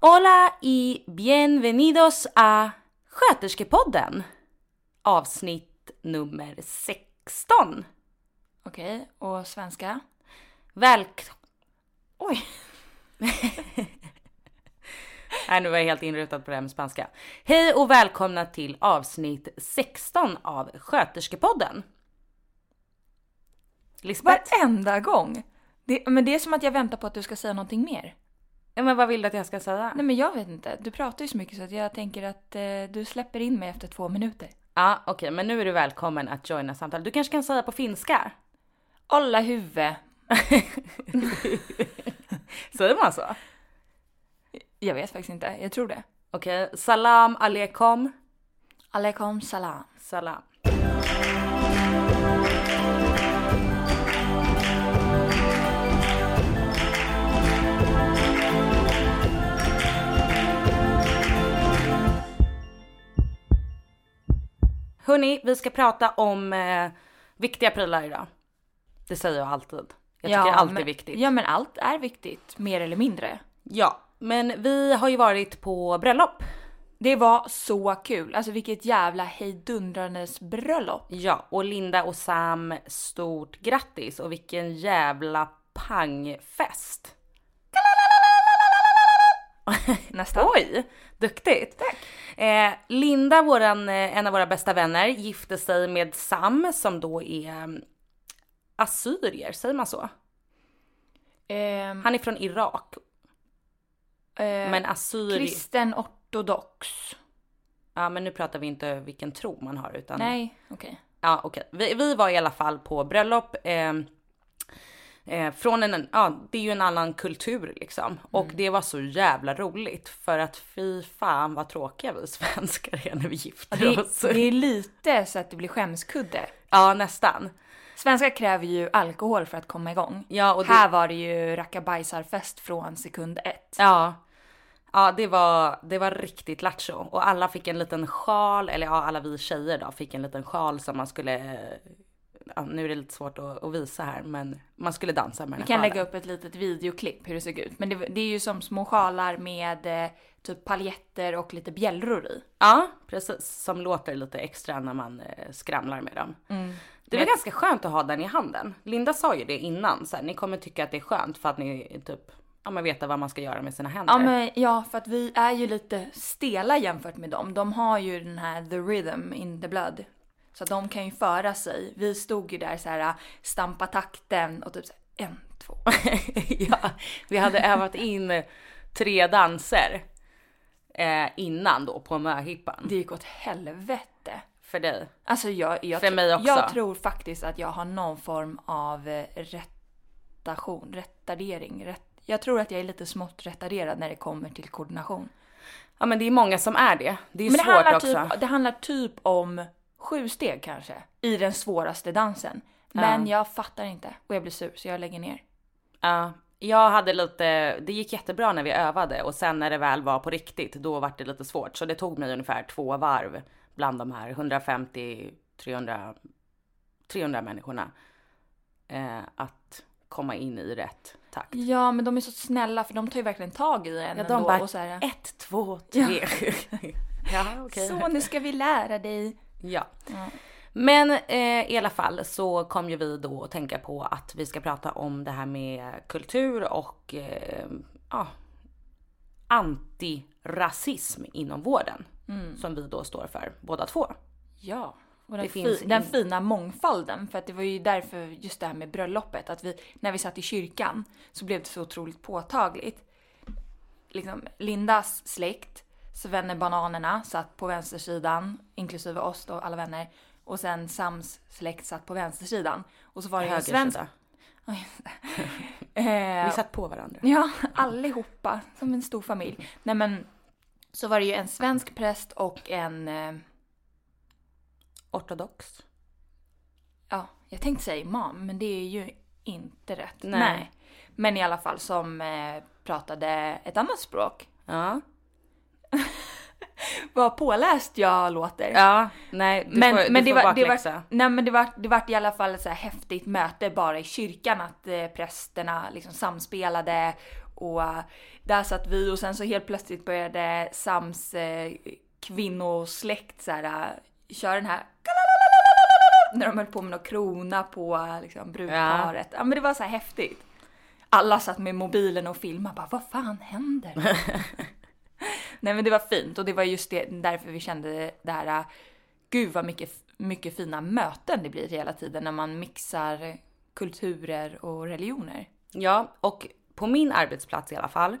Hola y bienvenidos a Sköterskepodden. Avsnitt nummer 16. Okej, och svenska? Välk... Oj. Nej, nu var jag helt inrutad på det här med spanska. Hej och välkomna till avsnitt 16 av Sköterskepodden. Lisbeth? Varenda gång! Det, men det är som att jag väntar på att du ska säga någonting mer. Ja, men vad vill du att jag ska säga? Nej men jag vet inte. Du pratar ju så mycket så att jag tänker att eh, du släpper in mig efter två minuter. Ja, okej, men nu är du välkommen att joina samtalet. Du kanske kan säga på finska? Olla huvud. Säger man så? Jag vet faktiskt inte. Jag tror det. Okej, salam aleikum. Aleikum salam. Salam. Hörni, vi ska prata om eh, viktiga prylar idag. Det säger jag alltid. Jag tycker allt men, är viktigt. Ja men allt är viktigt, mer eller mindre. Ja, men vi har ju varit på bröllop. Det var så kul. Alltså vilket jävla hejdundrandes bröllop. Ja, och Linda och Sam, stort grattis och vilken jävla pangfest. Nästan. Oj, duktigt. Tack. Eh, Linda, våran, eh, en av våra bästa vänner, gifte sig med Sam som då är mm, assyrier, säger man så? Ehm, Han är från Irak, eh, men assyrier. Kristen ortodox. Ja, men nu pratar vi inte vilken tro man har utan. Nej, okej. Ja, okej. Vi, vi var i alla fall på bröllop. Eh, eh, från en, ja, det är ju en annan kultur liksom. Och det var så jävla roligt för att fy fan vad tråkiga vi svenskar är när vi gifter Det, oss. det är lite så att det blir skämskudde. Ja, nästan. Svenskar kräver ju alkohol för att komma igång. Ja, och det, Här var det ju rackabajsarfest från sekund ett. ja, ja, det var, det var riktigt lattjo och alla fick en liten sjal, eller ja, alla vi tjejer då fick en liten sjal som man skulle, ja, nu är det lite svårt att, att visa här, men man skulle dansa med Vi den kan sjalen. lägga upp ett litet videoklipp hur det såg ut. Men det, det är ju som små sjalar med eh, typ paljetter och lite bjällror i. Ja, precis. Som låter lite extra när man eh, skramlar med dem. Det var Men- ganska skönt att ha den i handen. Linda sa ju det innan, så här, ni kommer tycka att det är skönt för att ni typ, ja men veta vad man ska göra med sina händer. Ja, men ja, för att vi är ju lite stela jämfört med dem. De har ju den här the rhythm in the blood. Så de kan ju föra sig. Vi stod ju där så här stampa takten och typ så här, en, två. ja, vi hade övat in tre danser eh, innan då på möhippan. Det gick åt helvete. För dig. Alltså jag, jag, För mig också. jag tror faktiskt att jag har någon form av eh, rättation, retardering. Rätt, jag tror att jag är lite smått retarderad när det kommer till koordination. Ja men det är många som är det. Det är Men det svårt handlar, också. typ, det handlar typ om sju steg kanske i den svåraste dansen. Men jag fattar inte och jag blir sur så jag lägger ner. Ja, jag hade lite, det gick jättebra när vi övade och sen när det väl var på riktigt, då var det lite svårt. Så det tog mig ungefär två varv bland de här 150, 300, 300 människorna. Eh, att komma in i rätt takt. Ja men de är så snälla för de tar ju verkligen tag i en Ja, de bara, och så här, ett, två, tre. ja, okej. Så nu ska vi lära dig. Ja. Men eh, i alla fall så kom ju vi då att tänka på att vi ska prata om det här med kultur och eh, ja, antirasism inom vården. Som vi då står för båda två. Ja. Och den, Det finns fi- den in- fina mångfalden. För att det var ju därför just det här med bröllopet. Att vi, när vi satt i kyrkan så blev det så otroligt påtagligt. Liksom, Lindas släkt, så vänner Bananerna satt på vänstersidan, inklusive oss då, alla vänner. Och sen Sams släkt satt på vänstersidan. Och så var det en svensk... Eh, Vi satt på varandra. Ja, allihopa. Som en stor familj. Nej men, så var det ju en svensk präst och en, eh, Ortodox. ja, jag tänkte säga imam, men det är ju inte rätt. Nej. Men i alla fall som eh, pratade ett annat språk. Ja. Vad påläst jag låter. Ja, nej, du men, får, du men det får var, det var, nej men det var, det var i alla fall ett så här häftigt möte bara i kyrkan att eh, prästerna liksom samspelade och eh, där satt vi och sen så helt plötsligt började Sams eh, kvinnosläkt så här eh, köra den här när de höll på med någon krona på eh, liksom, brudparet. Ja. men det var så här häftigt. Alla satt med mobilen och filmade bara vad fan händer? Nej men det var fint och det var just det, därför vi kände det här, äh, gud vad mycket, mycket fina möten det blir hela tiden när man mixar kulturer och religioner. Ja, och på min arbetsplats i alla fall.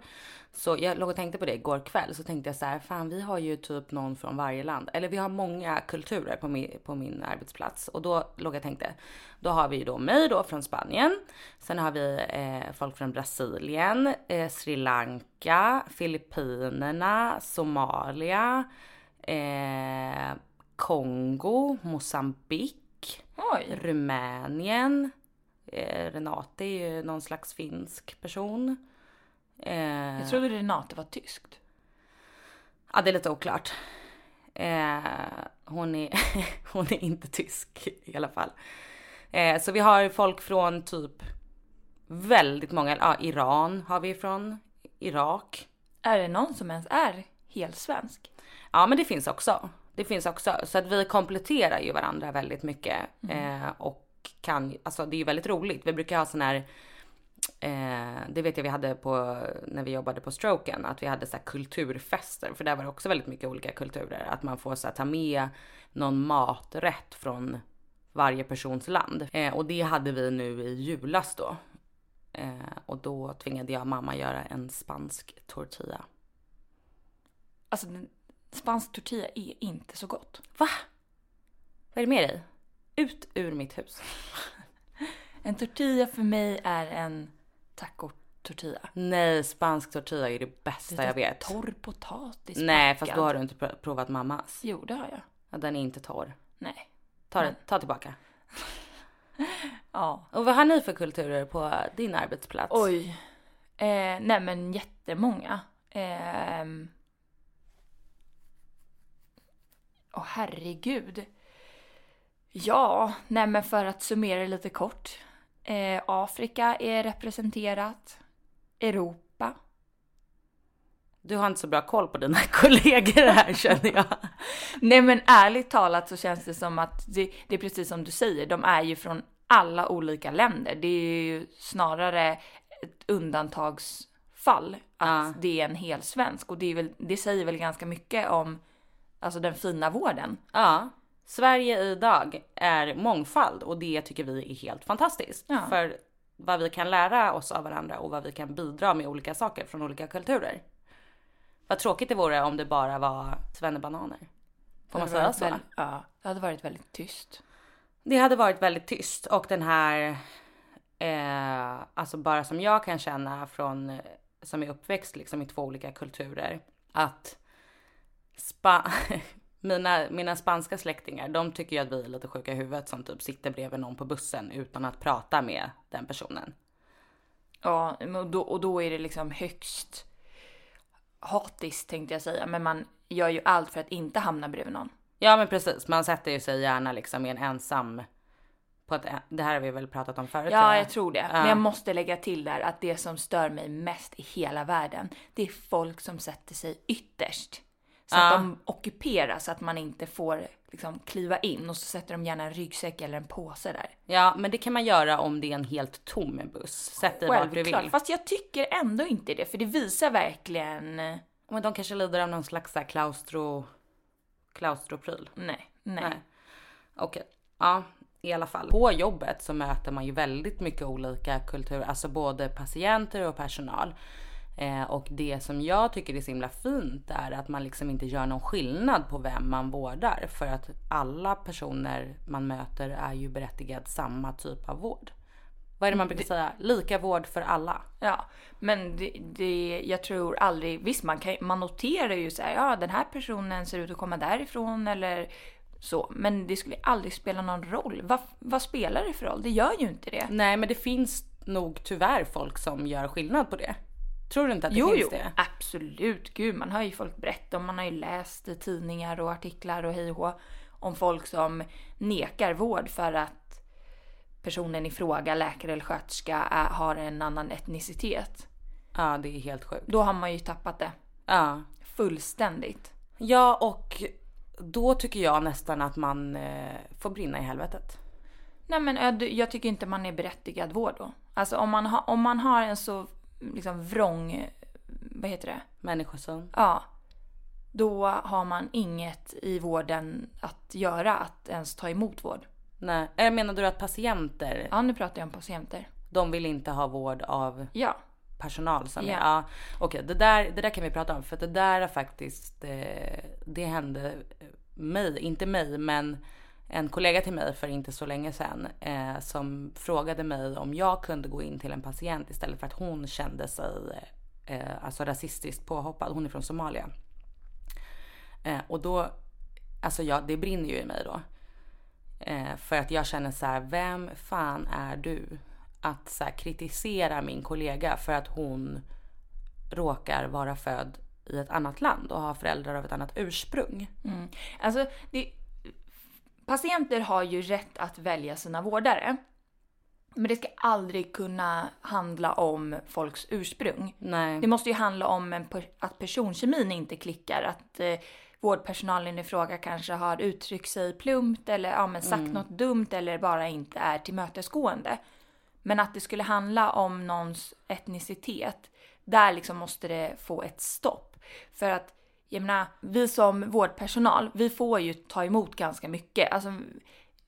Så jag låg och tänkte på det igår kväll. Så tänkte jag så här, fan vi har ju typ någon från varje land. Eller vi har många kulturer på min, på min arbetsplats. Och då låg jag och tänkte, då har vi ju då mig då från Spanien. Sen har vi eh, folk från Brasilien, eh, Sri Lanka, Filippinerna, Somalia, eh, Kongo, Mosambik! Rumänien. Eh, Renate är ju någon slags finsk person. Eh, Jag trodde Renate var tyskt. Ja, det är lite oklart. Eh, hon, är, hon är inte tysk i alla fall. Eh, så vi har folk från typ väldigt många, ja Iran har vi från, Irak. Är det någon som ens är helsvensk? Ja men det finns också. Det finns också. Så att vi kompletterar ju varandra väldigt mycket. Eh, och kan, alltså det är ju väldigt roligt. Vi brukar ha sån här Eh, det vet jag vi hade på när vi jobbade på stroken, att vi hade så här kulturfester, för där var det också väldigt mycket olika kulturer. Att man får så ta med någon maträtt från varje persons land. Eh, och det hade vi nu i julas då. Eh, och då tvingade jag mamma göra en spansk tortilla. Alltså, spansk tortilla är inte så gott. Va? Vad är det med dig? Ut ur mitt hus. En tortilla för mig är en taco-tortilla. Nej, spansk tortilla är det bästa jag vet. Torr potatis Nej, fast då har du inte pr- provat mammas. Jo, det har jag. Ja, den är inte torr. Nej. Ta, den, ta tillbaka. Ja. Och vad har ni för kulturer på din arbetsplats? Oj. Eh, nej men jättemånga. Ehm. Åh herregud. Ja, nej men för att summera lite kort. Eh, Afrika är representerat. Europa. Du har inte så bra koll på dina kollegor här känner jag. Nej men ärligt talat så känns det som att det, det är precis som du säger, de är ju från alla olika länder. Det är ju snarare ett undantagsfall att Ja. det är en hel svensk och det, är väl, det säger väl ganska mycket om alltså den fina vården. Ja, Sverige idag är mångfald och det tycker vi är helt fantastiskt. Ja. För vad vi kan lära oss av varandra och vad vi kan bidra med olika saker från olika kulturer. Vad tråkigt det vore om det bara var svennebananer. Får man säga så? väl- ja, det hade varit väldigt tyst. Det hade varit väldigt tyst och den här, eh, alltså bara som jag kan känna från, som är uppväxt liksom i två olika kulturer, att spa, mina, mina spanska släktingar, de tycker ju att vi är lite sjuka i huvudet som typ sitter bredvid någon på bussen utan att prata med den personen. Ja, och då, och då är det liksom högst hatiskt tänkte jag säga, men man gör ju allt för att inte hamna bredvid någon. Ja men precis, man sätter ju sig gärna liksom i en ensam, på ett, det här har vi väl pratat om förut Ja, jag tror det. Ja. Men jag måste lägga till där att det som stör mig mest i hela världen, det är folk som sätter sig ytterst. Så Ja. att de ockuperar så att man inte får liksom kliva in och så sätter de gärna en ryggsäck eller en påse där. Ja men det kan man göra om det är en helt tom buss. Sätt dig vart du vill. Fast jag tycker ändå inte det, för det visar verkligen... Men de kanske lider av någon slags här klaustro... Klaustropryl. Nej, nej. Nej. Okej. Ja, i alla fall. På jobbet så möter man ju väldigt mycket olika kulturer, alltså både patienter och personal. Eh, och det som jag tycker är så himla fint är att man liksom inte gör någon skillnad på vem man vårdar. För att alla personer man möter är ju berättigad samma typ av vård. vad är det man brukar säga? Lika vård för alla. Ja, men det, det, jag tror aldrig, visst man, kan, man noterar ju så här, ja den här personen ser ut att komma därifrån eller så, men det skulle aldrig spela någon roll. Vad, vad spelar det för roll? Det gör ju inte det. Nej, men det finns nog tyvärr folk som gör skillnad på det. Tror du inte att det jo, finns jo, det? absolut. Gud, man har ju folk berätta om, man har ju läst i tidningar och artiklar och hej och om folk som nekar vård för att personen i fråga, läkare eller sköterska, är, har en annan etnicitet. Ja, det är helt sjukt. Då har man ju tappat det. Ja. Fullständigt. Ja, och då tycker jag nästan att man eh, får brinna i helvetet. Nej men jag tycker inte man är berättigad vård då. Alltså om man, ha, om man har en så liksom vrång, vad heter det? Människosyn. Ja. Då har man inget i vården att göra att ens ta emot vård. Nej, äh, menar du att patienter, Ja, nu pratar jag om patienter. de vill inte ha vård av Ja. personal som är... Ja, okej, det, där, det där kan vi prata om. För det där är faktiskt... Eh, det hände mig, inte mig, men en kollega till mig för inte så länge sedan eh, som frågade mig om jag kunde gå in till en patient istället för att hon kände sig eh, alltså rasistiskt påhoppad. Hon är från Somalia. Eh, och då, alltså ja, det brinner ju i mig då. Eh, för att jag känner så här, vem fan är du att så här, kritisera min kollega för att hon råkar vara född i ett annat land och har föräldrar av ett annat ursprung? Mm. Alltså, det, patienter har ju rätt att välja sina vårdare. Men det ska aldrig kunna handla om folks ursprung. Nej. Det måste ju handla om per, att personkemin inte klickar. Att eh, vårdpersonalen i fråga kanske har uttryckt sig plumpt eller ja, men sagt något dumt eller bara inte är tillmötesgående. Men att det skulle handla om någons etnicitet, där liksom måste det få ett stopp. För att jag menar, vi som vårdpersonal, vi får ju ta emot ganska mycket. Alltså,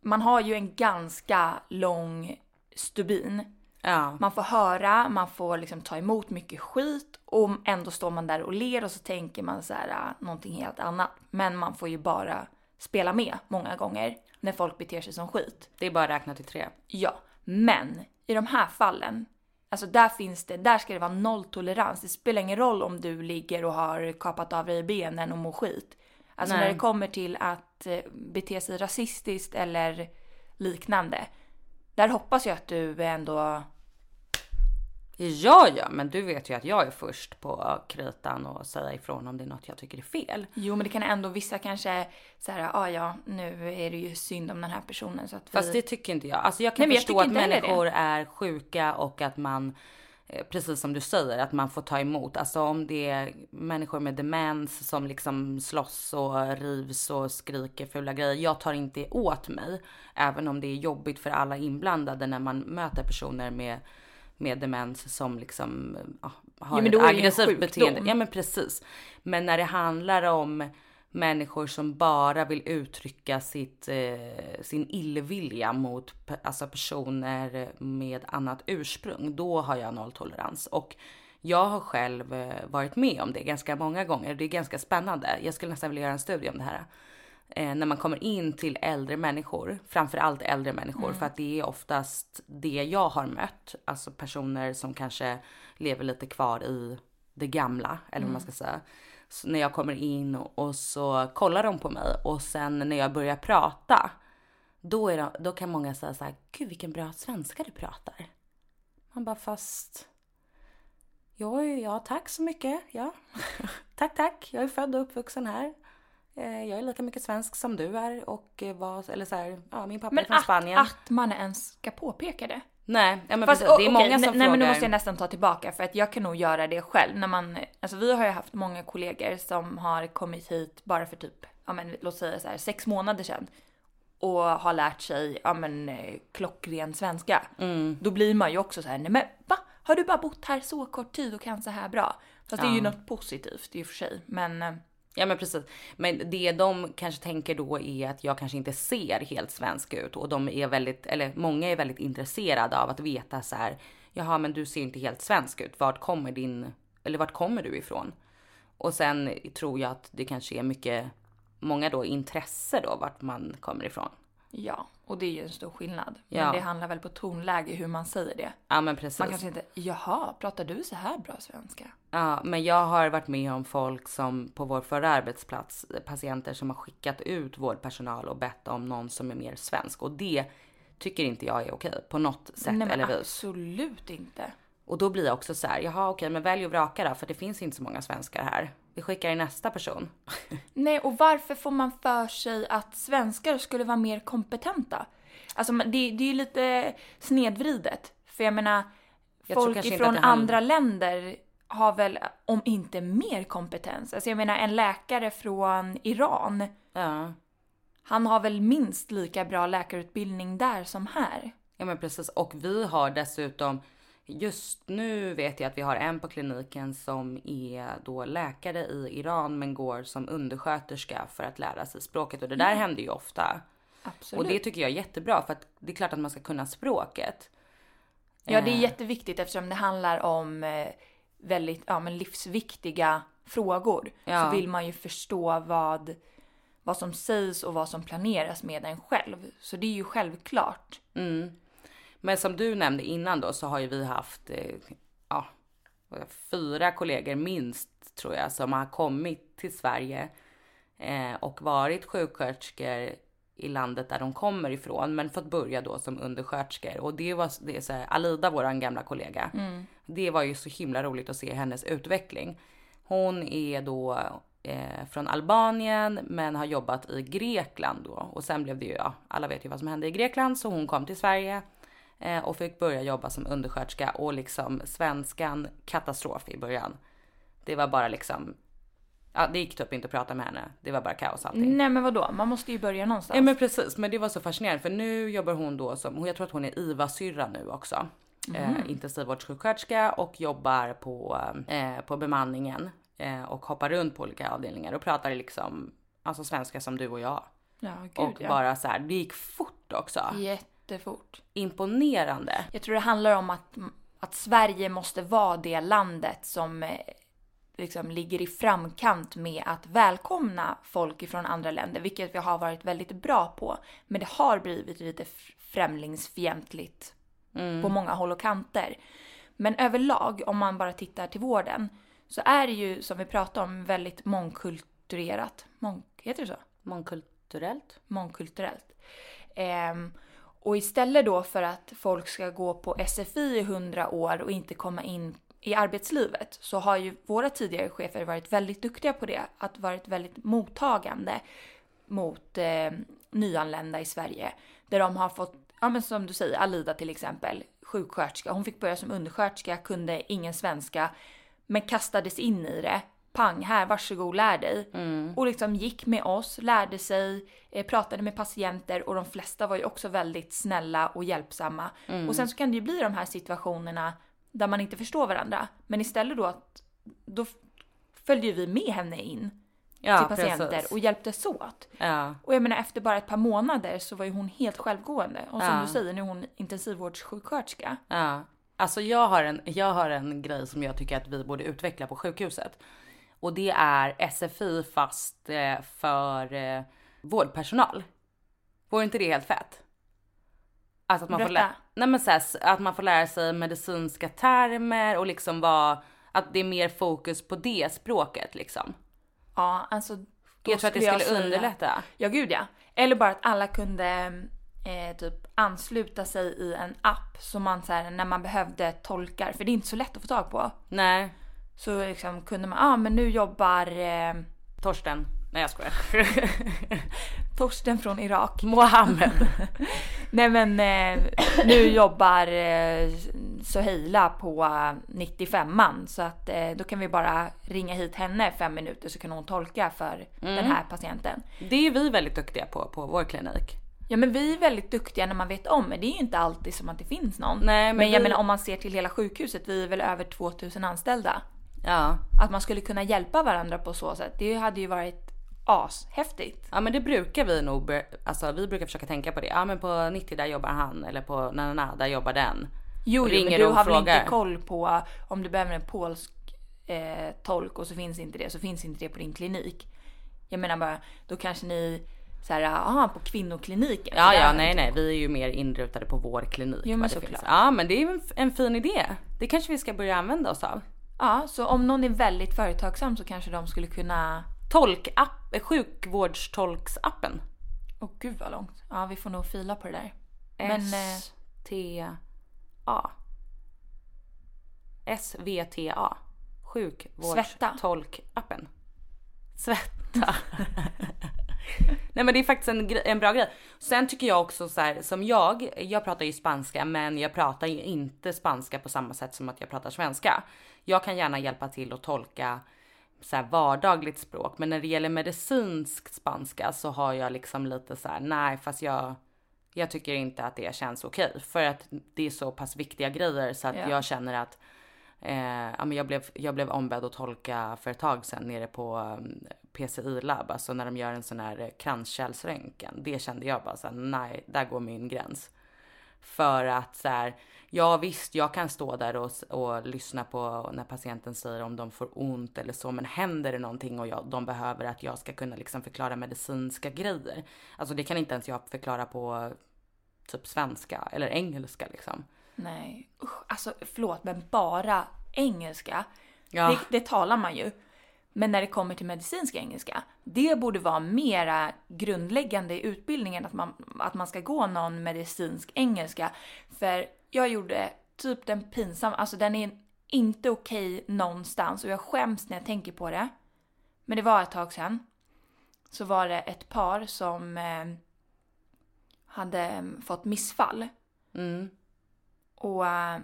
man har ju en ganska lång stubin. Ja. Man får höra, man får liksom ta emot mycket skit och ändå står man där och ler och så tänker man så här ah, någonting helt annat. Men man får ju bara spela med många gånger när folk beter sig som skit. Det är bara att räkna till tre. Ja, men i de här fallen, alltså där finns det, där ska det vara nolltolerans. Det spelar ingen roll om du ligger och har kapat av dig benen och mår skit. Alltså Nej. när det kommer till att eh, bete sig rasistiskt eller liknande. Där hoppas jag att du ändå Ja, ja, men du vet ju att jag är först på kritan och säga ifrån om det är något jag tycker är fel. Jo, men det kan ändå vissa kanske så här, ah, ja, nu är det ju synd om den här personen så att vi... Fast det tycker inte jag. Alltså jag kan Nej, jag förstå tycker att människor är sjuka och att man, eh, precis som du säger, att man får ta emot. Alltså om det är människor med demens som liksom slåss och rivs och skriker fula grejer. Jag tar inte åt mig, även om det är jobbigt för alla inblandade när man möter personer med med demens som liksom ja, har Ja, ett aggressivt beteende. Ja men precis. Men när det handlar om människor som bara vill uttrycka sitt, eh, sin illvilja mot alltså personer med annat ursprung, då har jag nolltolerans. Och jag har själv eh, varit med om det ganska många gånger. Det är ganska spännande. Jag skulle nästan vilja göra en studie om det här. Eh, när man kommer in till äldre människor, framförallt äldre människor, för att det är oftast det jag har mött. Alltså personer som kanske lever lite kvar i det gamla, eller vad man ska säga. Så när jag kommer in och, och så kollar de på mig och sen när jag börjar prata, då, är de, då kan många säga så här, gud vilken bra svenska du pratar. Man bara fast, ja, ja tack så mycket, ja. tack tack, jag är född och uppvuxen här. Eh, Jag är lika mycket svensk som du är och eh, var, eller så här, ja min pappa är Men från att, Spanien. att man ens ska påpeka det. Nej, ja, men Fast, precis, det är o- många som nej, frågar. Nej men nu måste jag nästan ta tillbaka för att jag kan nog göra det själv. När man, alltså vi har ju haft många kollegor som har kommit hit bara för typ, ja men låt säga så här, sex månader sedan. Och har lärt sig, ja men eh, klockren svenska. Mm. Då blir man ju också så här, nej men va? Har du bara bott här så kort tid och kan så här bra? Fast det är ju något positivt i och för sig. Men Ja men precis. Men det de kanske tänker då är att jag kanske inte ser helt svensk ut och de är väldigt, eller många är väldigt intresserade av att veta så här. Jaha, men du ser inte helt svensk ut. Vart kommer din, eller vart kommer du ifrån? Och sen tror jag att det kanske är mycket, många då intresse då vart man kommer ifrån. Ja, och det är ju en stor skillnad. Ja. Men det handlar väl på tonläge hur man säger det. Ja men precis. Man kanske inte, jaha, pratar du så här bra svenska? Ja, men jag har varit med om folk som på vår förra arbetsplats, patienter som har skickat ut vårdpersonal och bett om någon som är mer svensk och det tycker inte jag är okej på något sätt Nej eller vis. absolut inte. Och då blir jag också så här, jaha okej, men välj och vraka då, för det finns inte så många svenskar här. Vi skickar in nästa person. Nej, och varför får man för sig att svenskar skulle vara mer kompetenta? Alltså det, det är ju lite snedvridet. För jag menar, Jag folk ifrån det hand- andra länder har väl, om inte mer kompetens. Alltså jag menar en läkare från Iran, Ja, han har väl minst lika bra läkarutbildning där som här. ja men precis. Och vi har dessutom, just nu vet jag att vi har en på kliniken som är då läkare i Iran men går som undersköterska för att lära sig språket och det där händer ju ofta. Absolut. Och det tycker jag är jättebra för att det är klart att man ska kunna språket. Ja, det är Eh, jätteviktigt eftersom det handlar om eh, väldigt ja, men livsviktiga frågor. Ja. Så vill man ju förstå vad, vad som sägs och vad som planeras med en själv. Så det är ju självklart. Mm. Men som du nämnde innan då så har ju vi haft eh, ja, fyra kollegor minst tror jag som har kommit till Sverige eh, och varit sjuksköterskor i landet där de kommer ifrån men fått börja då som undersköterskor och det var det är så här, Alida, våran gamla kollega. Det var ju så himla roligt att se hennes utveckling. Hon är då eh, från Albanien men har jobbat i Grekland då och sen blev det ju, ja, alla vet ju vad som hände i Grekland så hon kom till Sverige och fick börja jobba som undersköterska och liksom svenskan katastrof i början. Det var bara liksom, ja det gick typ inte att prata med henne. Det var bara kaos allting. Nej men vadå, man måste ju börja någonstans. Ja men precis, men det var så fascinerande för nu jobbar hon då som, jag tror att hon är IVA-syrra nu också. Eh, intensivvårdssjuksköterska och jobbar på, eh, på bemanningen eh, och hoppar runt på olika avdelningar och pratar liksom, alltså svenska som du och jag. ja, gud och ja. bara så här, det gick fort också. Jättefort. Imponerande. Jag tror det handlar om att, att Sverige måste vara det landet som eh, liksom ligger i framkant med att välkomna folk ifrån andra länder, vilket vi har varit väldigt bra på. Men det har blivit lite främlingsfientligt på många håll och kanter. Men överlag, om man bara tittar till vården, så är det ju som vi pratade om väldigt mångkulturerat. Mång, heter det så? Mångkulturellt. mångkulturellt. Ehm, och istället då för att folk ska gå på SFI i 100 år och inte komma in i arbetslivet så har ju våra tidigare chefer varit väldigt duktiga på det. Att varit väldigt mottagande mot eh, nyanlända i Sverige. Där de har fått, ja men som du säger, Alida till exempel, sjuksköterska. Hon fick börja som undersköterska, kunde ingen svenska, men kastades in i det. Pang, här, varsågod, lär dig. Och liksom gick med oss, lärde sig, eh, pratade med patienter och de flesta var ju också väldigt snälla och hjälpsamma. Och sen så kan det ju bli de här situationerna där man inte förstår varandra. Men istället då att, då följde ju vi med henne in Ja, till patienter precis. och hjälptes åt. Ja. Och jag menar efter bara ett par månader så var ju hon helt självgående. Och som Ja. du säger, nu är hon intensivvårdssjuksköterska. Ja, alltså jag har, en, jag har en grej som jag tycker att vi borde utveckla på sjukhuset. Och det är SFI fast eh, för eh, vårdpersonal. Vore inte det helt fett? Alltså att man, får Berätta. lä- Nej, men så här, att man får lära sig medicinska termer och liksom vara, att det är mer fokus på det språket liksom. Ja, alltså. Jag tror att det skulle säga- underlätta. Ja, gud ja. Eller bara att alla kunde eh, typ ansluta sig i en app som man så här, när man behövde tolkar, för det är inte så lätt att få tag på. Nej, Så liksom kunde man, ja ah, men nu jobbar eh, Torsten. Nej jag skojar. Torsten från Irak. Mohammed. Nej men eh, nu jobbar eh, Soheila på eh, 95an så att eh, då kan vi bara ringa hit henne fem minuter så kan hon tolka för den här patienten. Det är vi väldigt duktiga på, på vår klinik. Ja men vi är väldigt duktiga när man vet om men det är ju inte alltid som att det finns någon. Nej, men men jag vi- menar om man ser till hela sjukhuset, vi är väl över 2000 anställda. Ja. Att man skulle kunna hjälpa varandra på så sätt, det hade ju varit ashäftigt. Ja men det brukar vi nog, alltså vi brukar försöka tänka på det. Ja men på 90 där jobbar han eller på na, na, na där jobbar den. Jo, men du har väl inte koll på om du behöver en polsk eh, tolk och så finns inte det, så finns inte det på din klinik. Jag menar bara, då kanske ni så här, aha, på kvinnokliniken. Ja, ja, nej, nej, vi är ju mer inrutade på vår klinik. Jo, men såklart. Ja, men det är en, en fin idé. Det kanske vi ska börja använda oss av. Ja, så om någon är väldigt företagsam så kanske de skulle kunna... Tolkapp, eh, sjukvårdstolksappen. Åh gud vad långt. Ja, vi får nog fila på det där. Men, eh, S-T-A. S-V-T-A. Svetta. Sjukvårdstolkappen. Svetta. Nej men det är faktiskt en, en bra grej. Sen tycker jag också så här som jag, jag pratar ju spanska men jag pratar ju inte spanska på samma sätt som att jag pratar svenska. Jag kan gärna hjälpa till att tolka så här vardagligt språk men när det gäller medicinsk spanska så har jag liksom lite så här nej fast jag jag tycker inte att det känns okej för att det är så pass viktiga grejer så att Ja. jag känner att eh, ja, men jag, blev, jag blev ombedd att tolka för ett tag sedan nere på um, PCI labb, alltså när de gör en sån här kranskärlsröntgen. Det kände jag bara så här, nej, där går min gräns. För att så här, ja visst, jag kan stå där och, och lyssna på när patienten säger om de får ont eller så, men händer det någonting och jag, de behöver att jag ska kunna liksom förklara medicinska grejer. Alltså det kan inte ens jag förklara på typ svenska eller engelska liksom. nej, usch, alltså förlåt men bara engelska. Ja. Det, det talar man ju. Men när det kommer till medicinsk engelska, det borde vara mera grundläggande i utbildningen att man, att man ska gå någon medicinsk engelska. För jag gjorde typ den pinsam, alltså den är inte okej någonstans och jag skäms när jag tänker på det. Men det var ett tag sedan. Så var det ett par som eh, hade eh, fått missfall. Mm. Och eh,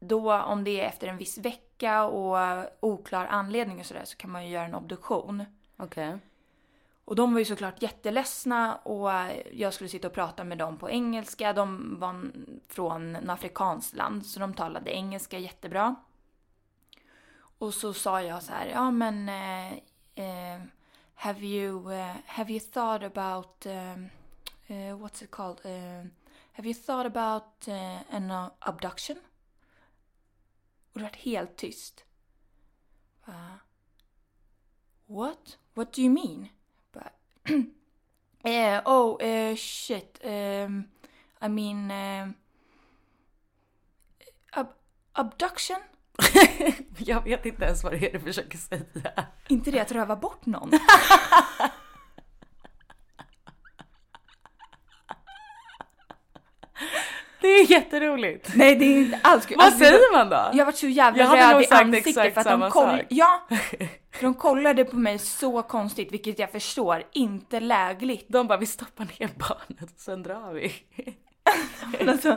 då om det är efter en viss vecka och eh, oklar anledning och sådär så kan man ju göra en obduktion. Okej. Och de var ju såklart jätteledsna och jag skulle sitta och prata med dem på engelska. De var från en afrikanskt land så de talade engelska jättebra. Och så sa jag så här, ja men eh, eh, have you eh, have you thought about eh, eh, what's it called? Eh, have you thought about an uh, abduction? Och det var helt tyst. Bara, What? What do you mean? Bara, eh, oh, eh, shit. Um, I mean... Um, ab- abduction? Jag vet inte ens vad det är du försöker säga. Inte det att röva bort någon? Det är jätteroligt. Nej, det är inte alls kul. Vad Alltså, säger man då? Jag var så jävla Jag röd i ansiktet för att de koll... sak. Ja! För de kollade på mig så konstigt, vilket jag förstår, inte lägligt. De bara, vi stoppar ner barnet och sen drar vi. Alltså,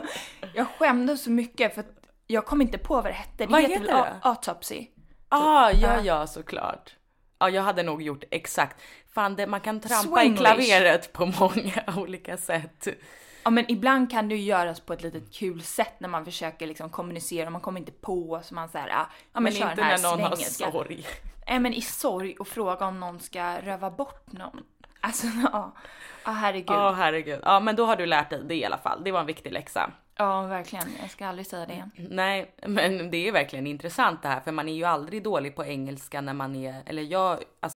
jag skämdes så mycket för att jag kom inte på vad det hette. Det Vad heter heter det? autopsy? Ah, ja, Ja. ja, såklart. Ja, jag hade nog gjort exakt. Fan, det, man kan trampa i Swinglish. klaveret på många olika sätt. Ja men ibland kan det ju göras på ett litet kul sätt när man försöker liksom kommunicera, man kommer inte på så man säger ja men, Men kör inte den här när någon har sorg. Nej men i sorg och fråga om någon ska röva bort någon. Alltså ja, ja herregud. Ja, Ja. herregud. Ja, men då har du lärt dig det i alla fall. Det var en viktig läxa. verkligen, jag ska aldrig säga det igen. Nej, men det är verkligen intressant det här, för man är ju aldrig dålig på engelska när man är, eller jag, alltså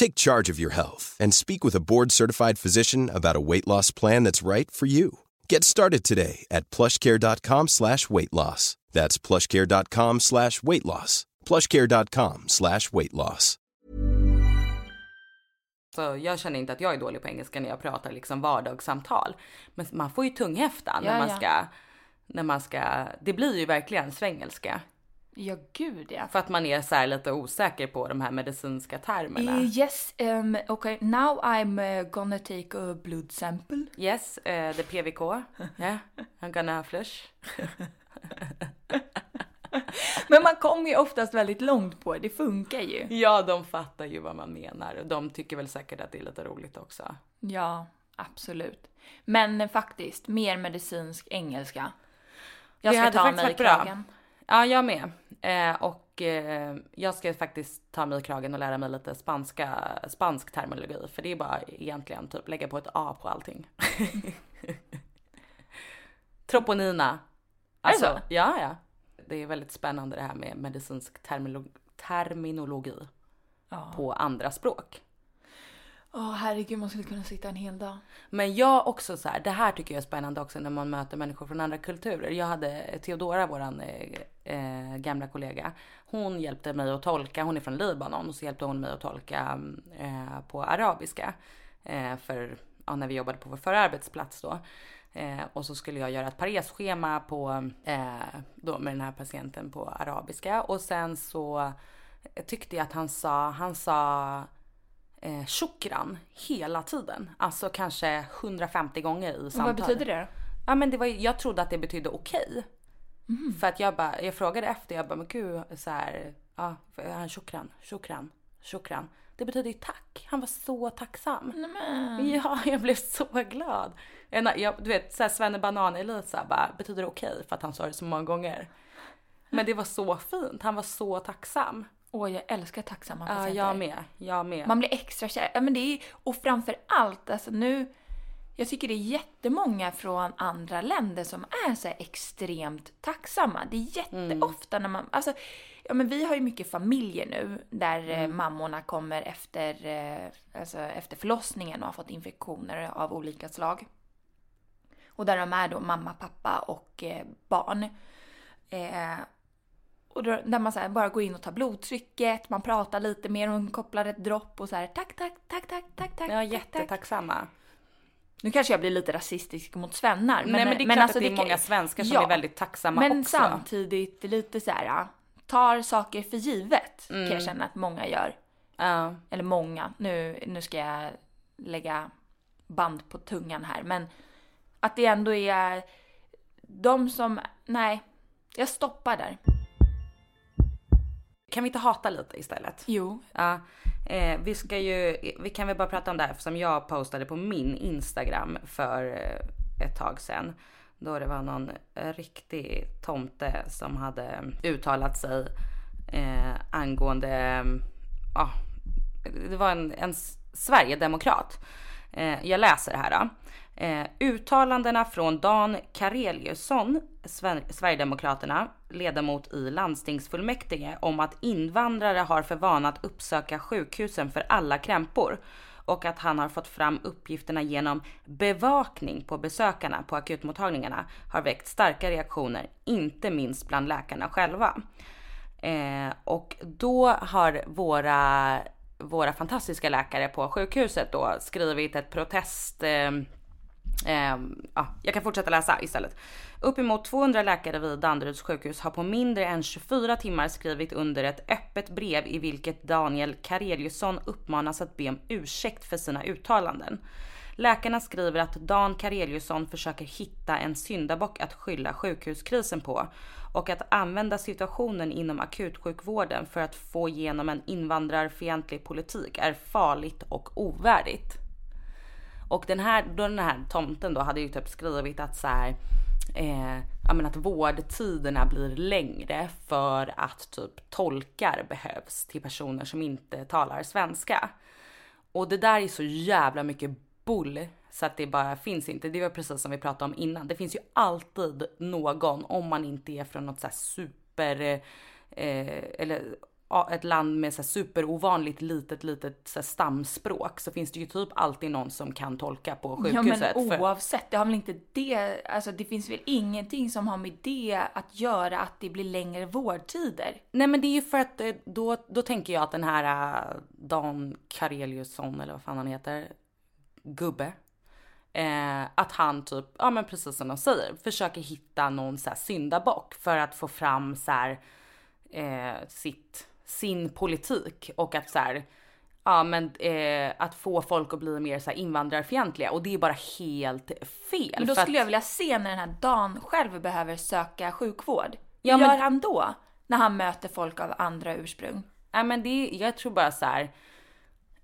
Take charge of your health and speak with a board-certified physician about a weight loss plan that's right for you. Get started today at plushcare.com slash weight loss. That's plushcare.com slash weight loss. plushcare.com slash weight loss. Så jag känner inte att jag är dålig på engelska när jag pratar liksom vardagssamtal. Men man får ju tunghäfta när Ja, man ja. ska, när man ska, det blir ju verkligen svengelska. Ja, gud ja. För att man är så lite osäker på de här medicinska termerna. Eh, Yes, um, okay, now I'm uh, gonna take a blood sample. Yes, uh, the PVK. Yeah, I'm gonna flush. Men man kommer ju oftast väldigt långt på det, det funkar ju. Ja, de fattar ju vad man menar och de tycker väl säkert att det är lite roligt också. Ja, absolut. Men faktiskt, mer medicinsk engelska. Jag ska ta mig i varit bra. Ja, jag med. Eh, och eh, jag ska faktiskt ta mig i kragen och lära mig lite spanska, spansk terminologi. För det är bara egentligen typ lägga på ett A på allting. Troponina. Alltså, så? Ja, ja. Det är väldigt spännande det här med medicinsk termilo- terminologi Ja. på andra språk. Åh herregud, man skulle kunna sitta en hel dag. Men jag också så här, det här tycker jag är spännande också när man möter människor från andra kulturer. Jag hade Theodora, våran eh, eh, gamla kollega. Hon hjälpte mig att tolka, hon är från Libanon och så hjälpte hon mig att tolka eh, på arabiska. Eh, för ja, när vi jobbade på vår förra arbetsplats då. Eh, och så skulle jag göra ett paresschema på, eh, då med den här patienten på arabiska. Och sen så tyckte jag att han sa, han sa eh, shukran hela tiden. Alltså kanske 150 gånger i samtalet. vad betyder det? Ja men det var, jag trodde att det betydde okej. För att jag bara, jag frågade efter, jag bara men gud så här, ja, han shukran, shukran, shukran. Det betyder ju tack. Han var så tacksam. Ja, jag blev så glad. Jag, du vet, såhär Svennebanan Elisa bara, betyder det okej? För att han sa det så många gånger. Men det var så fint, han var så tacksam. Åh, jag älskar tacksamma Ja, patienter. jag med, jag med. Man blir extra kär. Ja, men det är, och framför allt, alltså nu, jag tycker det är jättemånga från andra länder som är så extremt tacksamma. Det är jätteofta när man, alltså, ja men vi har ju mycket familjer nu där eh, mammorna kommer efter, eh, alltså, efter förlossningen och har fått infektioner av olika slag. Och där de är då mamma, pappa och eh, barn. Eh, och då, där man så bara går in och tar blodtrycket, man pratar lite mer, hon kopplar ett dropp och så här tack, tack, tack, tack, tack, tack. Ja, tack, tack. jättetacksamma. Nu kanske jag blir lite rasistisk mot svennar. Nej men det är klart alltså att det är kan- många svenskar som Ja, är väldigt tacksamma Men också. samtidigt lite så här ja, tar saker för givet kan Mm. jag känna att många gör. Ja. Eller många, nu, nu ska jag lägga band på tungan här. Men att det ändå är de som, nej, jag stoppar där. Kan vi inte hata lite istället? Jo, Ja, eh, vi ska ju, vi kan väl bara prata om det här som jag postade på min Instagram för eh, ett tag sedan. Då det var någon riktig tomte som hade uttalat sig eh, angående, ja, det var en, en Sverigedemokrat. Eh, jag läser här då. Eh, uttalandena från Dan Kareliusson, Sver- Sverigedemokraterna, ledamot i landstingsfullmäktige om att invandrare har för vana att uppsöka sjukhusen för alla krämpor och att han har fått fram uppgifterna genom bevakning på besökarna på akutmottagningarna har väckt starka reaktioner, inte minst bland läkarna själva. Eh, och då har våra, våra fantastiska läkare på sjukhuset då skrivit ett protest eh, Eh, ja, jag kan fortsätta läsa istället. Uppemot 200 läkare vid Danderyds sjukhus har på mindre än 24 timmar skrivit under ett öppet brev i vilket Daniel Kareliusson uppmanas att be om ursäkt för sina uttalanden. Läkarna skriver att Dan Kareliusson försöker hitta en syndabock att skylla sjukhuskrisen på och att använda situationen inom akutsjukvården för att få igenom en invandrarfientlig politik är farligt och ovärdigt. Och den här, då den här tomten då hade ju typ skrivit att så här, eh, ja men att vårdtiderna blir längre för att typ tolkar behövs till personer som inte talar svenska. Och det där är så jävla mycket bull så att det bara finns inte. Det var precis som vi pratade om innan. Det finns ju alltid någon om man inte är från något så här super eh, eller ett land med så superovanligt litet, litet så stamspråk så finns det ju typ alltid någon som kan tolka på Ja sjukhuset. men för- oavsett, det har väl inte det, alltså det finns väl ingenting som har med det att göra att det blir längre vårdtider. Nej men det är ju för att eh, då, då tänker jag att den här äh, Dan Kareliusson eller vad fan han heter, gubbe. Eh, att han typ, ja men precis som de säger, försöker hitta någon så här syndabock för att få fram så här, eh, sitt, sin politik och att så här, ja men eh, att få folk att bli mer så här invandrarfientliga och det är bara helt fel. Men då skulle jag att, vilja se när den här Dan själv behöver söka sjukvård. Ja, Hur men- gör han då? När han möter folk av andra ursprung. Ja men det, jag tror bara så här.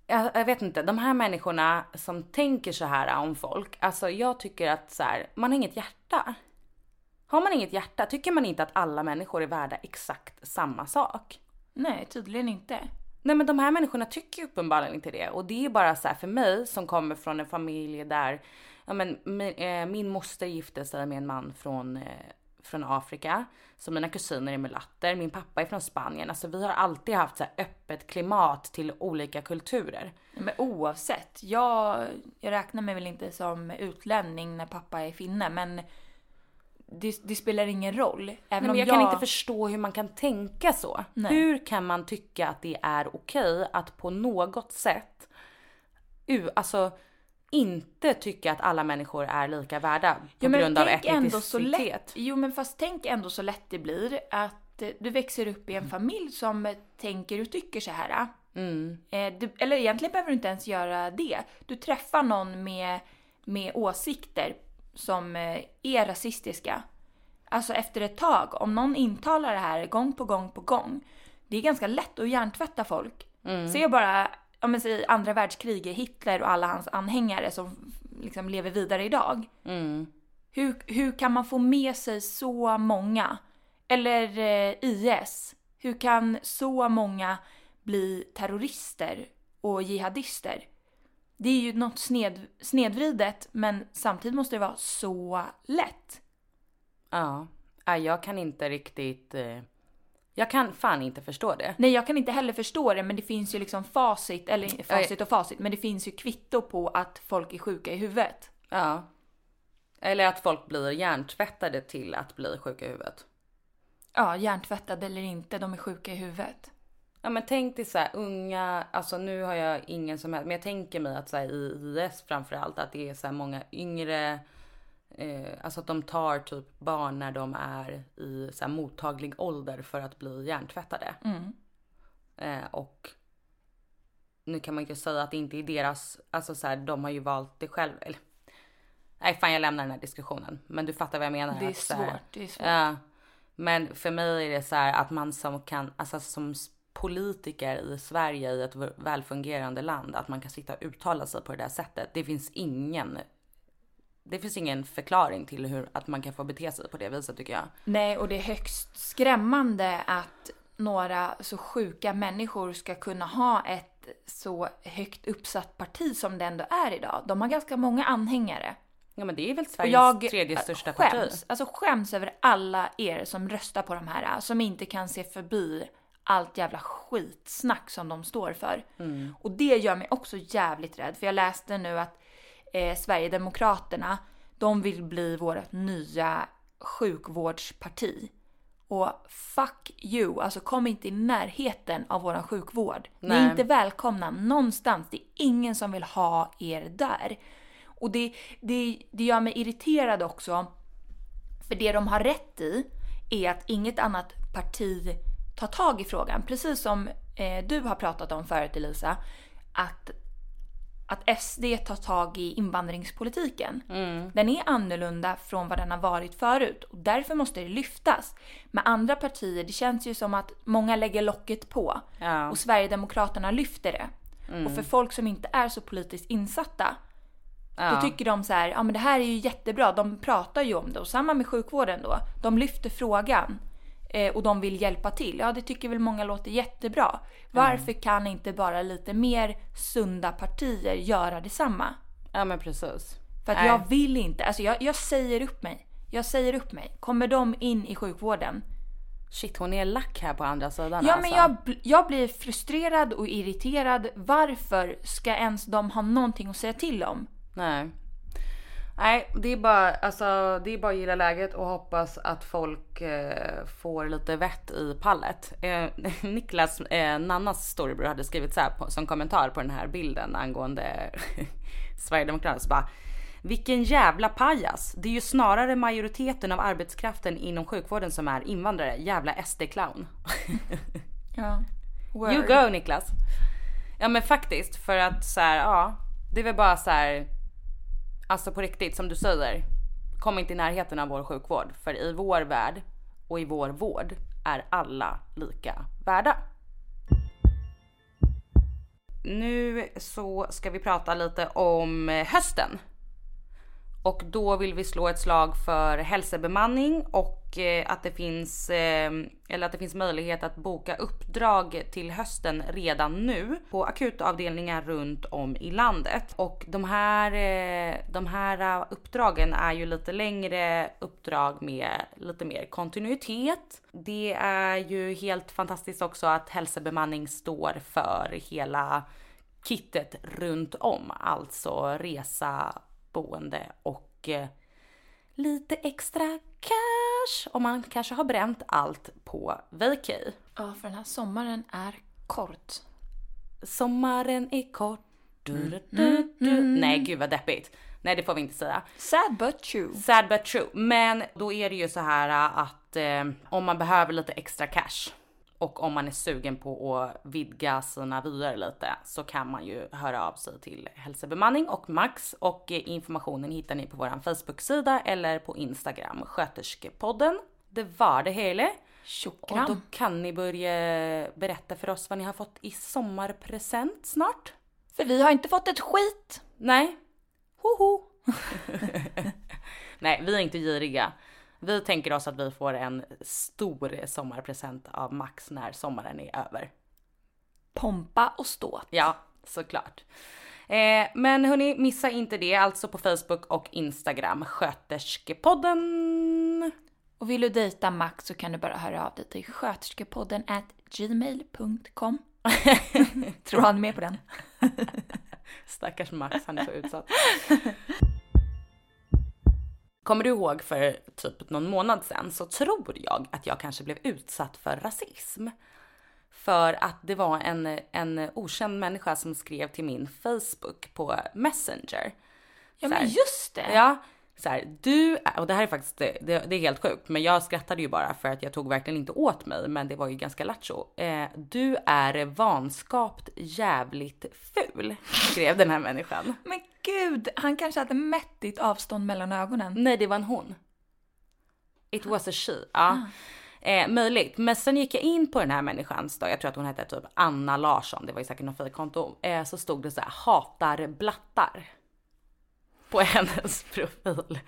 Jag, jag vet inte, de här människorna som tänker så här om folk. Alltså jag tycker att så här, man har inget hjärta. Har man inget hjärta, tycker man inte att alla människor är värda exakt samma sak? Nej, tydligen inte. Nej men de här människorna tycker ju uppenbarligen inte det. Och det är bara så här för mig som kommer från en familj där, ja men min, eh, min moster gifte sig med en man från, eh, från Afrika. Så mina kusiner är mulatter, min pappa är från Spanien. Alltså vi har alltid haft så öppet klimat till olika kulturer. Men oavsett, jag, jag räknar mig väl inte som utlänning när pappa är finne, men det, det spelar ingen roll. Även Nej, men om jag, kan inte förstå hur man kan tänka så. Nej. Hur kan man tycka att det är okej att på något sätt, u, alltså inte tycka att alla människor är lika värda på men grund av tänk ändå så lätt. etnicitet? Jo men fast tänk ändå så lätt det blir att eh, du växer upp i en familj som tänker och tycker så här. Mm. Eh, du, eller egentligen behöver du inte ens göra det. Du träffar någon med, med åsikter som eh, är rasistiska. Alltså efter ett tag, om någon intalar det här gång på gång på gång. Det är ganska lätt att hjärntvätta folk. Se bara, om man säger andra världskriget, Hitler och alla hans anhängare som liksom lever vidare idag. Mm. Hur, hur kan man få med sig så många? Eller eh, IS. Hur kan så många bli terrorister och jihadister? Det är ju något sned, snedvridet men samtidigt måste det vara så lätt. Ja. Jag kan inte riktigt... Eh, jag kan fan inte förstå det. Nej, jag kan inte heller förstå det men det finns ju liksom facit, eller facit och facit, men det finns ju kvitto på att folk är sjuka i huvudet. Ja. Eller att folk blir hjärntvättade till att bli sjuka i huvudet. Ja, hjärntvättade eller inte, de är sjuka i huvudet. Ja men tänk dig så här unga, alltså nu har jag ingen som helst, men jag tänker mig att så här, i IS framförallt att det är så här många yngre, eh, alltså att de tar typ barn när de är i så här mottaglig ålder för att bli hjärntvättade. Eh, och nu kan man ju säga att det inte är deras, alltså så här, de har ju valt det själv, eller nej fan jag lämnar den här diskussionen. Men du fattar vad jag menar. Det är att så här- svårt, det är svårt. Ja. Men för mig är det så här att man som kan, alltså som politiker i Sverige i ett välfungerande land, att man kan sitta och uttala sig på det där sättet. Det finns ingen, det finns ingen förklaring till hur, att man kan få bete sig på det viset tycker jag. Nej, och det är högst skrämmande att några så sjuka människor ska kunna ha ett så högt uppsatt parti som det ändå är idag. De har ganska många anhängare. Ja men det är väl Och Sveriges jag tredje äh, största skäms, parti. Alltså skäms över alla er som röstar på de här, som inte kan se förbi allt jävla skitsnack som de står för. Mm. Och det gör mig också jävligt rädd, för jag läste nu att eh, Sverigedemokraterna, de vill bli vårt nya sjukvårdsparti. Och fuck you, alltså kom inte i närheten av våran sjukvård. Ni är Nej. inte välkomna någonstans, det är ingen som vill ha er där. Och det, det, det gör mig irriterad också, för det de har rätt i är att inget annat parti tar tag i frågan. Precis som eh, du har pratat om förut Elisa, att, att SD tar tag i invandringspolitiken. Den är annorlunda från vad den har varit förut och därför måste det lyftas. Med andra partier, det känns ju som att många lägger locket på Ja. och Sverigedemokraterna lyfter det. Och för folk som inte är så politiskt insatta då tycker de så här, ja men det här är ju jättebra, de pratar ju om det. Och samma med sjukvården då. De lyfter frågan och de vill hjälpa till. Ja det tycker väl många låter jättebra. Varför kan inte bara lite mer sunda partier göra detsamma? Ja men precis. För att Nej. jag vill inte, alltså jag, jag säger upp mig. Jag säger upp mig. Kommer de in i sjukvården? Shit hon är lack här på andra sidan Ja alltså. men jag, jag blir frustrerad och irriterad. Varför ska ens de ha någonting att säga till om? Nej. Nej, det är bara, alltså, det är bara att gilla läget och hoppas att folk eh, får lite vett i pallet. Eh, Niklas, eh, Nannas storebror, hade skrivit så här på, som kommentar på den här bilden angående Sverigedemokraterna. Så bara, vilken jävla pajas. Det är ju snarare majoriteten av arbetskraften inom sjukvården som är invandrare. Jävla SD-clown. Ja. You go Niklas. Ja men faktiskt för att så här, ja, det är väl bara så här. Alltså på riktigt som du säger. Kom inte i närheten av vår sjukvård för i vår värld och i vår vård är alla lika värda. Nu så ska vi prata lite om hösten. Och då vill vi slå ett slag för hälsobemanning och eh, att det finns eh, eller att det finns möjlighet att boka uppdrag till hösten redan nu på akutavdelningar runt om i landet. Och de här, eh, de här uppdragen är ju lite längre uppdrag med lite mer kontinuitet. Det är ju helt fantastiskt också att hälsobemanning står för hela kittet runt om, alltså resa, boende och eh, lite extra cash om man kanske har bränt allt på vacay. Ja, för den här sommaren är kort. Sommaren är kort. Du, du, du, du. Nej gud vad deppigt. Nej det får vi inte säga. Sad but true. Sad but true. Men då är det ju så här äh, att eh, om man behöver lite extra cash och om man är sugen på att vidga sina vyer lite så kan man ju höra av sig till hälsobemanning och Max och eh, informationen hittar ni på våran Facebook-sida eller på Instagram sköterskepodden. Det var det hela. Och Tjockram. då kan ni börja berätta för oss vad ni har fått i sommarpresent snart. För vi har inte fått ett skit. Nej. Hoho. Nej, vi är inte giriga. Vi tänker oss att vi får en stor sommarpresent av Max när sommaren är över. Pompa och ståt. Ja, såklart. Eh, men hörni, missa inte det. Alltså på Facebook och Instagram. Sköterskepodden. Och vill du dejta Max så kan du bara höra av dig till sköterskepodden at gmail.com. Tror han är med på den? Stackars Max, han är så utsatt. Kommer du ihåg för typ någon månad sedan så tror jag att jag kanske blev utsatt för rasism. För att det var en, en okänd människa som skrev till min Facebook på Messenger. Ja men just det. Ja, så här, du och det här är faktiskt, det, det är helt sjukt, men jag skrattade ju bara för att jag tog verkligen inte åt mig, men det var ju ganska lattjo. Eh, du är vanskapt jävligt ful, skrev den här människan. Men gud, han kanske hade mätt ditt avstånd mellan ögonen. Nej, det var en hon. It was a she. Ja. Eh, möjligt. Men sen gick jag in på den här människans då, jag tror att hon hette typ Anna Larsson, det var ju säkert något fejkkonto. Eh, så stod det så här, hatar blattar. På hennes profil.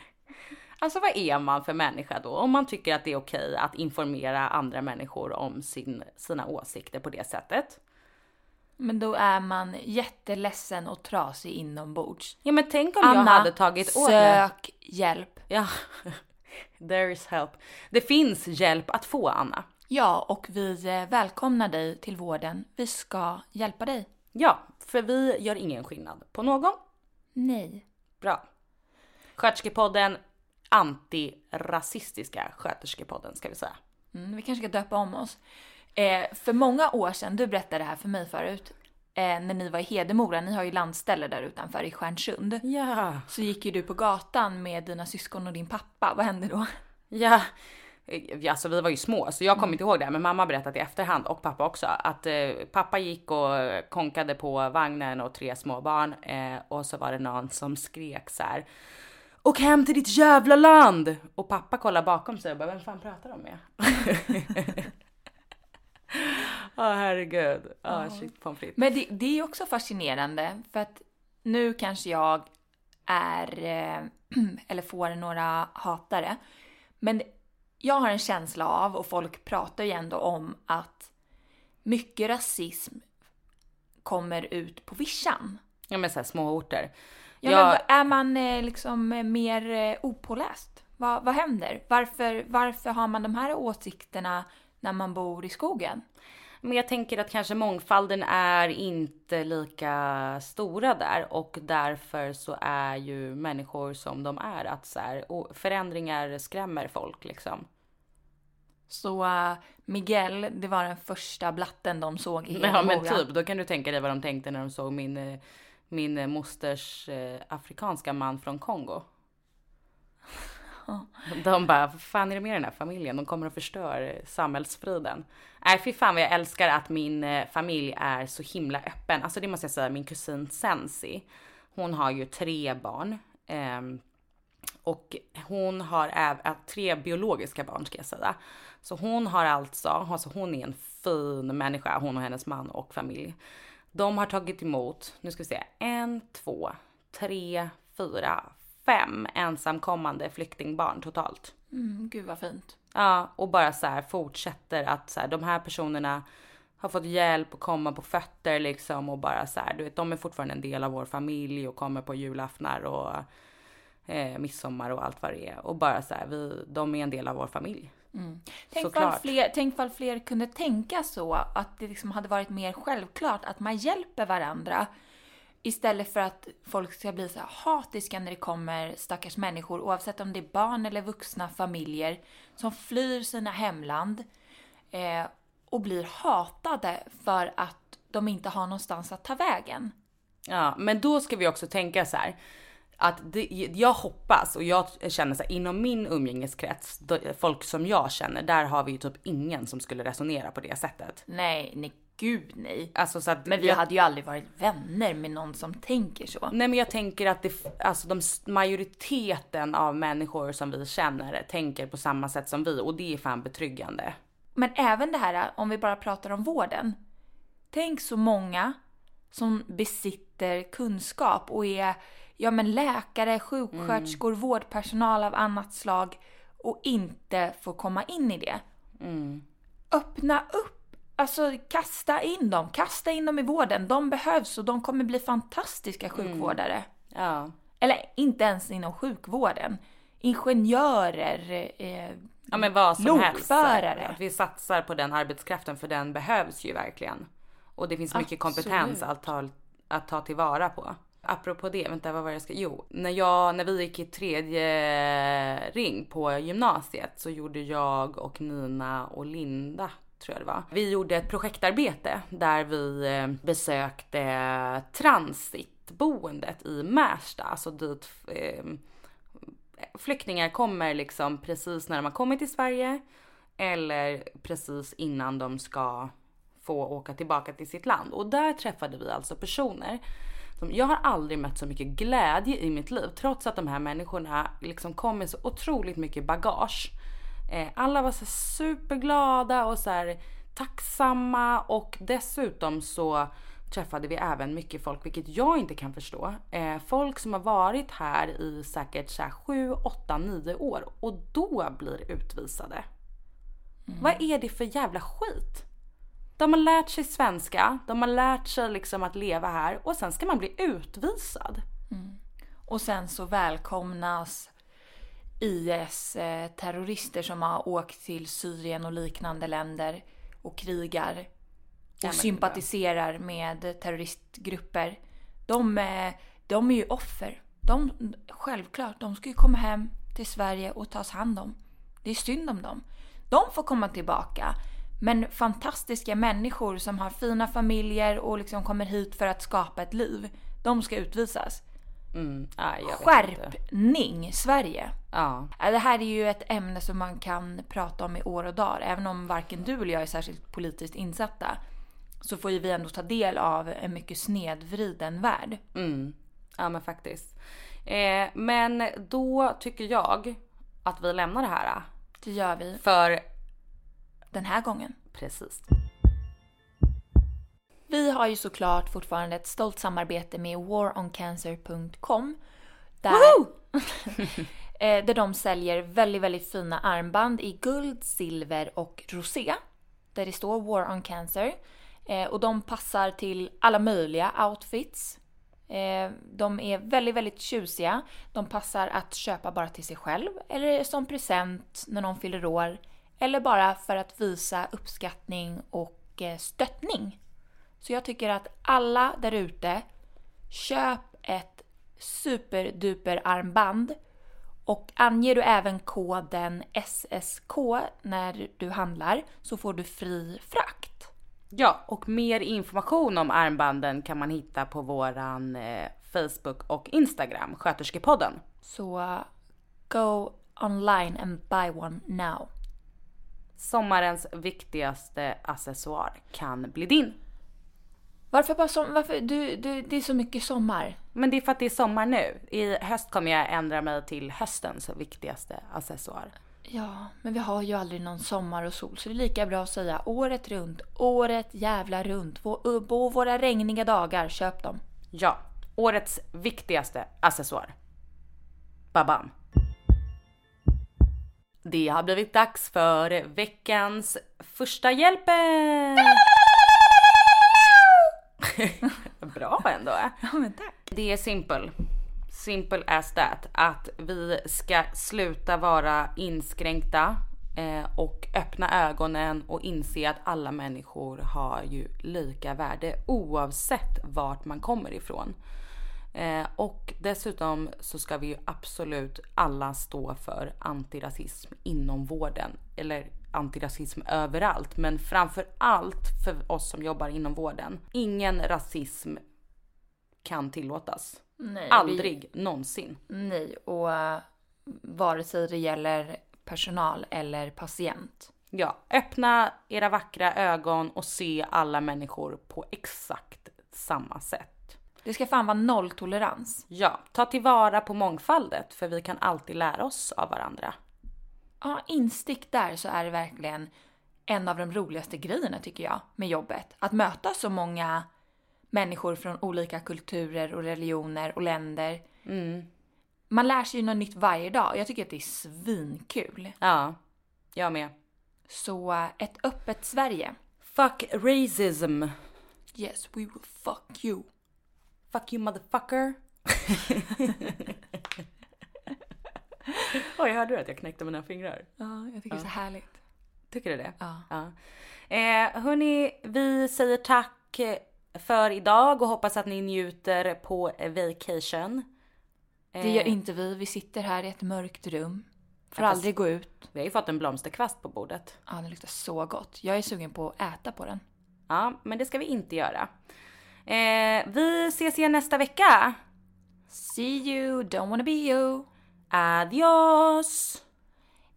Alltså vad är man för människa då? Om man tycker att det är okej att informera andra människor om sin, sina åsikter på det sättet. Men då är man jätteledsen och trasig inombords. Ja men tänk om jag Anna, hade tagit åt mig. sök hjälp. Ja, there is help. Det finns hjälp att få Anna. Ja, och vi eh, välkomnar dig till vården. Vi ska hjälpa dig. Ja, för vi gör ingen skillnad på någon. Nej. Bra. Sköterskepodden, antirasistiska sköterskepodden ska vi säga. Mm, vi kanske ska döpa om oss. Eh, för många år sedan, du berättade det här för mig förut, eh, när ni var i Hedemora, ni har ju landställe där utanför i Stjärnsund. Ja. Så gick ju du på gatan med dina syskon och din pappa. Vad hände då? Ja. Ja, Alltså vi var ju små så jag kommer inte ihåg det men mamma berättat i efterhand och pappa också att eh, pappa gick och konkade på vagnen och tre små barn eh, och så var det någon som skrek så här. Och hem till ditt jävla land! Och pappa kollar bakom sig och bara vem fan pratar de med? Ja herregud. Ja shit pommes frites. Men det, det är också fascinerande för att nu kanske jag är, eh, eller får några hatare. Men jag har en känsla av, och folk pratar ju ändå om att mycket rasism kommer ut på vischan. Ja men såhär små orter. Ja, Jag- men är man eh, liksom eh, mer eh, opåläst? Vad, vad händer? Varför, varför har man de här åsikterna när man bor i skogen? Men jag tänker att kanske mångfalden är inte lika stora där och därför så är ju människor som de är att så här, förändringar skrämmer folk liksom. Så eh, Miguel, det var den första blatten de såg i hela Ja men typ, då kan du tänka dig vad de tänkte när de såg min, eh, min mosters eh, afrikanska man från Kongo. De bara, vad fan är det med den här familjen? De kommer och förstör samhällsfriden. Nej fy fan vad jag älskar att min eh, familj är så himla öppen. Alltså det måste jag säga, min kusin Sensi. Hon har ju tre barn. ehm, och hon har även äh, tre biologiska barn ska jag säga. Så hon har alltså, alltså hon är en fin människa, hon och hennes man och familj. De har tagit emot, nu ska vi se, en, två, tre, fyra, fem ensamkommande flyktingbarn totalt. Mm, gud vad fint. Ja, och bara så här fortsätter att så här, de här personerna har fått hjälp att komma på fötter liksom och bara så här, du vet, de är fortfarande en del av vår familj och kommer på julaftnar och eh, midsommar och allt vad det är. Och bara så här, vi, de är en del av vår familj. Tänk Såklart. fall, fler, tänk fall fler kunde tänka så, att det liksom hade varit mer självklart att man hjälper varandra. Istället för att folk ska bli så hatiska när det kommer stackars människor, oavsett om det är barn eller vuxna familjer, som flyr sina hemland eh, och blir hatade för att de inte har någonstans att ta vägen. Ja, men då ska vi också tänka så här. Att det, jag hoppas och jag känner så här, inom min umgängeskrets, folk som jag känner, där har vi ju typ ingen som skulle resonera på det sättet. Nej, nej gud nej. Alltså så att Men vi jag, hade ju aldrig varit vänner med någon som tänker så. Nej men jag tänker att det, alltså de majoriteten av människor som vi känner tänker på samma sätt som vi och det är fan betryggande. Men även det här, om vi bara pratar om vården. Tänk så många som besitter kunskap och är ja, men läkare, sjuksköterskor, vårdpersonal av annat slag och inte får komma in i det. Öppna upp! Alltså kasta in dem, kasta in dem i vården. De behövs och de kommer bli fantastiska sjukvårdare. Ja. Eller inte ens inom sjukvården. Ingenjörer, eh, Ja men vad som helst. Lokförare. Att vi satsar på den arbetskraften för den behövs ju verkligen. Och det finns mycket kompetens att ta, att ta tillvara på. Apropå det, vänta vad var det jag ska, jo, när jag, när vi gick i tredje ring på gymnasiet så gjorde jag och Nina och Linda tror jag det var. Vi gjorde ett projektarbete där vi eh, besökte transitboendet i Märsta, alltså dit eh, flyktingar kommer liksom precis när de har kommit till Sverige eller precis innan de ska få åka tillbaka till sitt land. Och där träffade vi alltså personer som jag har aldrig mött så mycket glädje i mitt liv trots att de här människorna liksom kom med så otroligt mycket bagage. Eh, alla var så superglada och så här tacksamma och dessutom så träffade vi även mycket folk, vilket jag inte kan förstå. Eh, folk som har varit här i säkert så här 7, 8, 9 år och då blir utvisade. Vad är det för jävla skit? De har lärt sig svenska, de har lärt sig liksom att leva här och sen ska man bli utvisad. Och sen så välkomnas IS-terrorister som har åkt till Syrien och liknande länder och krigar och sympatiserar med terroristgrupper. De, eh, de är ju offer. De, självklart, de ska ju komma hem till Sverige och tas hand om. Det är synd om dem. De får komma tillbaka. Men fantastiska människor som har fina familjer och liksom kommer hit för att skapa ett liv. De ska utvisas. Mm, jag vet inte. Skärpning Sverige! Ja. Ja, Det här är ju ett ämne som man kan prata om i år och dagar. Även om varken du eller jag är särskilt politiskt insatta så får ju vi ändå ta del av en mycket snedvriden värld. Mm. Ja men faktiskt. Eh, men då tycker jag att vi lämnar det här. Det gör vi För den här gången. precis. Vi har ju såklart fortfarande ett stolt samarbete med waroncancer.com. Där, eh, där de säljer väldigt, väldigt fina armband i guld, silver och rosé. Där det står War on Cancer. Eh, och de passar till alla möjliga outfits. Eh, de är väldigt, väldigt tjusiga. De passar att köpa bara till sig själv eller som present när någon fyller år. Eller bara för att visa uppskattning och stöttning. Så jag tycker att alla där ute, köp ett superduper armband och anger du även koden SSK när du handlar så får du fri frakt. Ja, och mer information om armbanden kan man hitta på våran eh, Facebook och Instagram, Sköterskepodden. Så uh, go online and buy one now. Sommarens viktigaste accessoar kan bli din. Varför bara som, varför, du, du, det är så mycket sommar. Men det är för att det är sommar nu. I höst kommer jag ändra mig till höstens viktigaste accessoar. Ja, men vi har ju aldrig någon sommar och sol så det är lika bra att säga året runt, året jävla runt. På, på våra regniga dagar, köp dem. Ja, årets viktigaste accessoar. Babam. Det har blivit dags för veckans första hjälpen! Bra ändå. Ja, men tack. Det är simple. Simple as that. Att vi ska sluta vara inskränkta eh, och öppna ögonen och inse att alla människor har ju lika värde oavsett vart man kommer ifrån. Eh, och dessutom så ska vi ju absolut alla stå för antirasism inom vården. Eller antirasism överallt, men framför allt för oss som jobbar inom vården. Ingen rasism kan tillåtas. Nej, Aldrig någonsin. Nej, och uh, vare sig det gäller personal eller patient. Ja, öppna era vackra ögon och se alla människor på exakt samma sätt. Det ska fan vara nolltolerans. Ja, ta tillvara på mångfaldet för vi kan alltid lära oss av varandra. Ja, instick där så är det verkligen en av de roligaste grejerna tycker jag med jobbet. Att möta så många människor från olika kulturer och religioner och länder. Man lär sig ju något nytt varje dag och jag tycker att det är svinkul. Ja, jag med. Så eh, ett öppet Sverige. Fuck racism. Yes, we will fuck you. Fuck you motherfucker. Oj, hörde du att jag knäckte mina fingrar? Ja, jag tycker det är så härligt. Tycker du det? Ja. ja. Eh, hörni, vi säger tack för idag och hoppas att ni njuter på vacation. Det gör inte vi. Vi sitter här i ett mörkt rum. Får Ja, aldrig gå ut. Vi har ju fått en blomsterkvast på bordet. Ja, den luktar så gott. Jag är sugen på att äta på den. Ja, men det ska vi inte göra. Eh, vi ses igen nästa vecka. See you, don't wanna be you. Adios!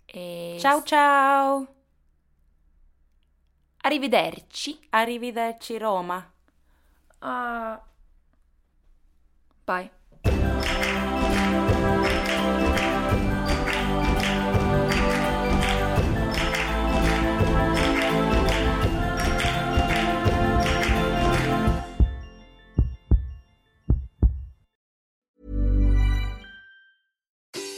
Eh, Ciao ciao! Arrivederci. Arrivederci Roma. Uh, bye.